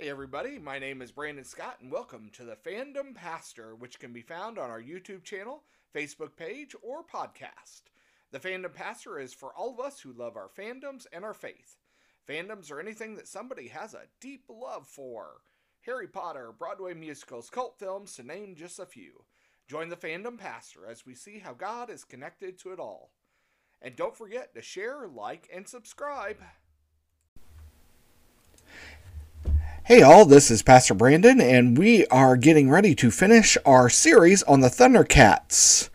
Hey, everybody, my name is Brandon Scott, and welcome to the Fandom Pastor, which can be found on our YouTube channel, Facebook page, or podcast. The Fandom Pastor is for all of us who love our fandoms and our faith. Fandoms are anything that somebody has a deep love for Harry Potter, Broadway musicals, cult films, to name just a few. Join the Fandom Pastor as we see how God is connected to it all. And don't forget to share, like, and subscribe. Hey, all, this is Pastor Brandon, and we are getting ready to finish our series on the Thundercats.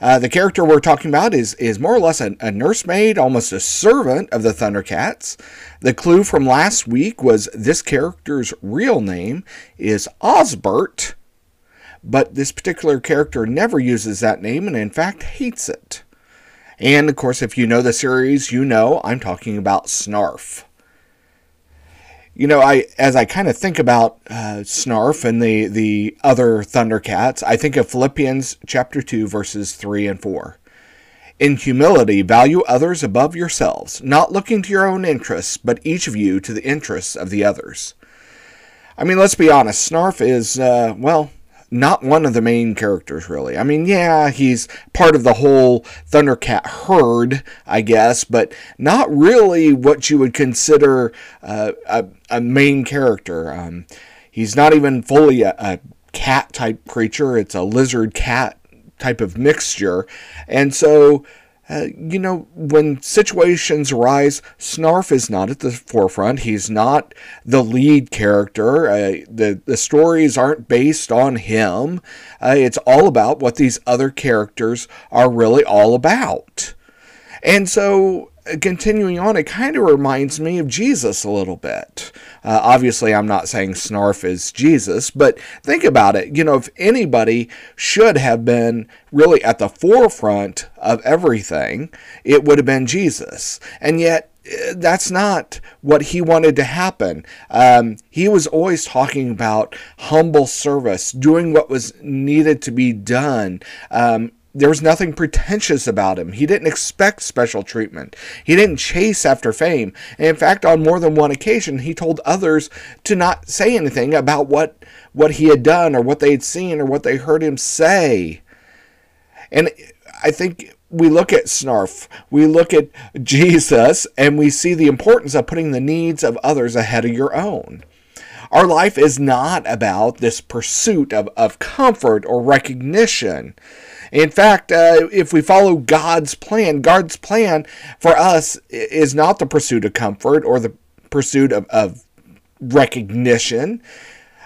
Uh, the character we're talking about is, is more or less a, a nursemaid, almost a servant of the Thundercats. The clue from last week was this character's real name is Osbert, but this particular character never uses that name and, in fact, hates it. And, of course, if you know the series, you know I'm talking about Snarf you know, I as I kind of think about uh, Snarf and the the other Thundercats, I think of Philippians chapter two verses three and four. In humility, value others above yourselves, not looking to your own interests, but each of you to the interests of the others. I mean, let's be honest. Snarf is, uh, well, not one of the main characters, really. I mean, yeah, he's part of the whole Thundercat herd, I guess, but not really what you would consider uh, a, a main character. Um, he's not even fully a, a cat type creature, it's a lizard cat type of mixture. And so uh, you know, when situations arise, Snarf is not at the forefront. He's not the lead character. Uh, the the stories aren't based on him. Uh, it's all about what these other characters are really all about. And so continuing on, it kind of reminds me of Jesus a little bit. Uh, obviously, I'm not saying Snarf is Jesus, but think about it. You know, if anybody should have been really at the forefront of everything, it would have been Jesus. And yet, eh, that's not what he wanted to happen. Um, he was always talking about humble service, doing what was needed to be done, um, there was nothing pretentious about him. He didn't expect special treatment. He didn't chase after fame. And in fact, on more than one occasion, he told others to not say anything about what what he had done or what they had seen or what they heard him say. And I think we look at Snarf, we look at Jesus, and we see the importance of putting the needs of others ahead of your own. Our life is not about this pursuit of, of comfort or recognition. In fact, uh, if we follow God's plan, God's plan for us is not the pursuit of comfort or the pursuit of, of recognition.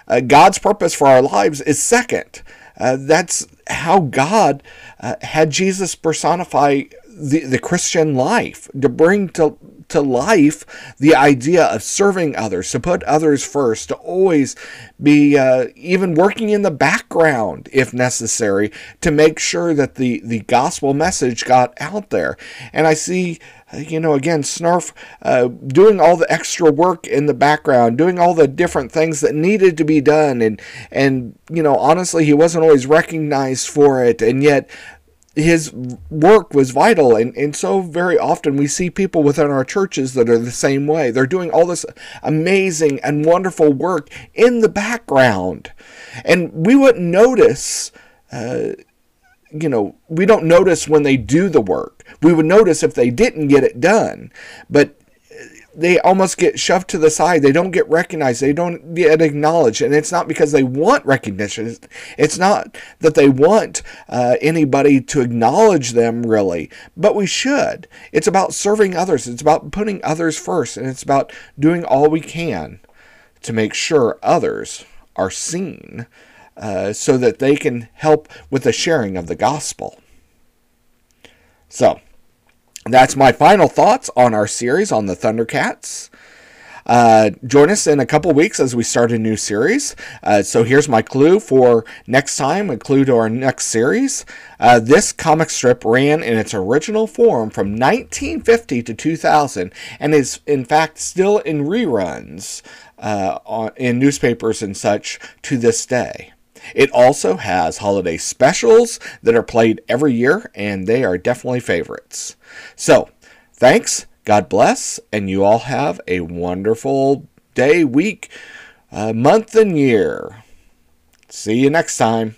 Uh, God's purpose for our lives is second. Uh, that's how God uh, had Jesus personify the, the Christian life to bring to to life the idea of serving others, to put others first, to always be uh, even working in the background if necessary to make sure that the, the gospel message got out there. And I see you know, again, Snarf uh, doing all the extra work in the background, doing all the different things that needed to be done, and and you know, honestly, he wasn't always recognized for it, and yet his work was vital and, and so very often we see people within our churches that are the same way. They're doing all this amazing and wonderful work in the background. And we wouldn't notice uh, you know we don't notice when they do the work. We would notice if they didn't get it done. But they almost get shoved to the side. They don't get recognized. They don't get acknowledged. And it's not because they want recognition. It's not that they want uh, anybody to acknowledge them, really. But we should. It's about serving others. It's about putting others first. And it's about doing all we can to make sure others are seen uh, so that they can help with the sharing of the gospel. So, that's my final thoughts on our series on the Thundercats. Uh, join us in a couple weeks as we start a new series. Uh, so here's my clue for next time, a clue to our next series. Uh, this comic strip ran in its original form from 1950 to 2000 and is in fact still in reruns uh, in newspapers and such to this day. It also has holiday specials that are played every year, and they are definitely favorites. So, thanks, God bless, and you all have a wonderful day, week, uh, month and year. See you next time.